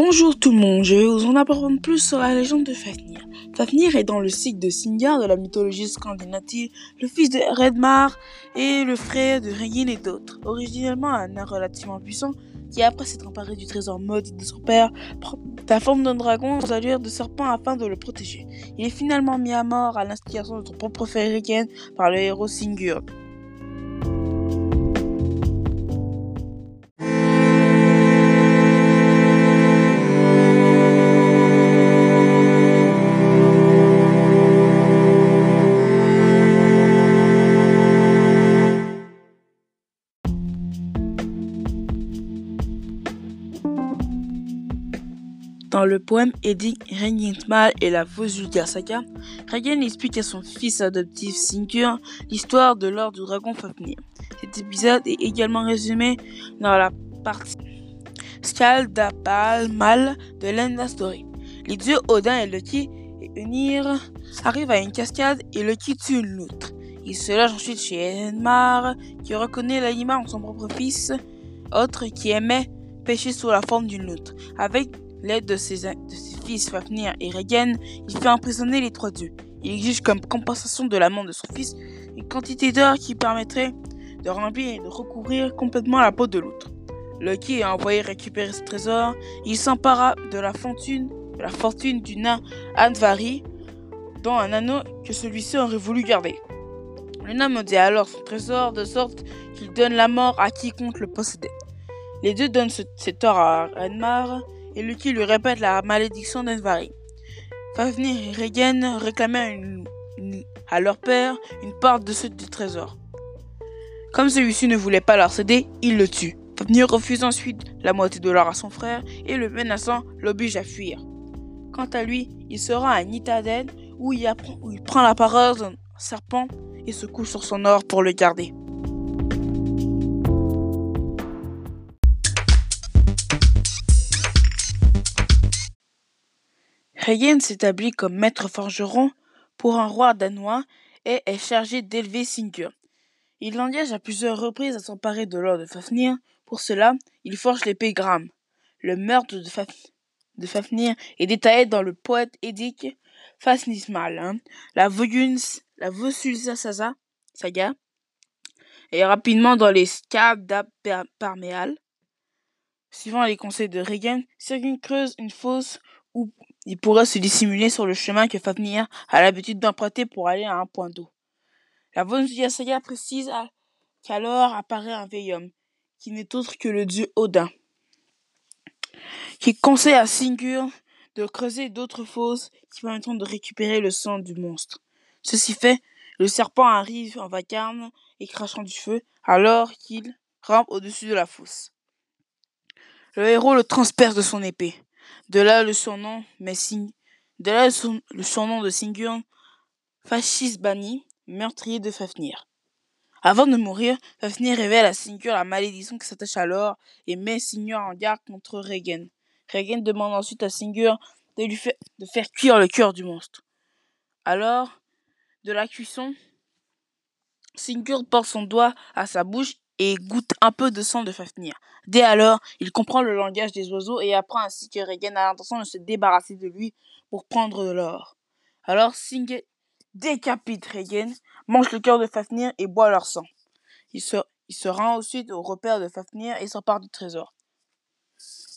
Bonjour tout le monde, je vais vous en apprendre plus sur la légende de Fafnir. Fafnir est dans le cycle de Singar de la mythologie scandinave, le fils de Redmar et le frère de Regin et d'autres. Originellement un nain relativement puissant, qui après s'être emparé du trésor maudit de son père, prend la forme d'un dragon aux allures de serpent afin de le protéger. Il est finalement mis à mort à l'instigation de son propre frère Regin par le héros Singur. Dans le poème Eddie Mal et la Vosulga Saga, Regen explique à son fils adoptif Sinkur l'histoire de l'ordre du dragon Fafnir. Cet épisode est également résumé dans la partie Skaldapal Mal de l'Enda Story. Les dieux Odin et Loki et Unir arrivent à une cascade et Loki tue une loutre. Il se loge ensuite chez Enmar, qui reconnaît l'animal en son propre fils, autre qui aimait pêcher sous la forme d'une loutre. Avec l'aide de ses, fils Fafnir et Regen, il fait emprisonner les trois dieux. Il exige comme compensation de l'amant de son fils une quantité d'or qui permettrait de remplir et de recouvrir complètement la peau de l'autre. Loki a envoyé récupérer ce trésor, il s'empara de la fortune, de la fortune du nain Anvari dans un anneau que celui-ci aurait voulu garder. Le nain maudit alors son trésor de sorte qu'il donne la mort à quiconque le possédait. Les deux donnent cet or à Renmar et Lucky lui répète la malédiction d'Envari. Fafnir et Regen réclamaient à leur père une part de ce du trésor. Comme celui-ci ne voulait pas leur céder, il le tue. Fafnir refuse ensuite la moitié de l'or à son frère et le menaçant l'oblige à fuir. Quant à lui, il sera à Nitaden où où il prend la parole d'un serpent et se couche sur son or pour le garder. Regen s'établit comme maître forgeron pour un roi danois et est chargé d'élever Sigurd. Il l'engage à plusieurs reprises à s'emparer de l'or de Fafnir. Pour cela, il forge l'épée Gram. Le meurtre de, Fafnir est détaillé dans le poète édique Fasnismal, hein. la Voguns, la Vosulsa saga, et rapidement dans les Parméal. Suivant les conseils de Regen, Sigurd creuse une fosse où il pourrait se dissimuler sur le chemin que Fafnir a l'habitude d'emprunter pour aller à un point d'eau. La Von Saga précise qu'alors apparaît un vieil homme, qui n'est autre que le dieu Odin, qui conseille à Sigurd de creuser d'autres fosses qui permettront de récupérer le sang du monstre. Ceci fait, le serpent arrive en vacarme et crachant du feu, alors qu'il rampe au-dessus de la fosse. Le héros le transperce de son épée. De là le surnom, de là le surnom meurtrier de Fafnir. Avant de mourir, Fafnir révèle à Sigurd la malédiction qui s'attache à l'or et met Sigurd en garde contre Regen. Regen demande ensuite à Sigurd de lui de faire cuire le cœur du monstre. Alors, de la cuisson, Sigurd porte son doigt à sa bouche et goûte un peu de sang de Fafnir. Dès alors, il comprend le langage des oiseaux et apprend ainsi que Regen a l'intention de se débarrasser de lui pour prendre de l'or. Alors Singh décapite Regen, mange le cœur de Fafnir et boit leur sang. Il se, rend ensuite au repère de Fafnir et s'empare du trésor.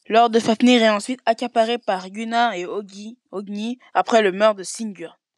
L'or de Fafnir est ensuite accaparé par Gunnar et Ogni après le meurtre de Singur.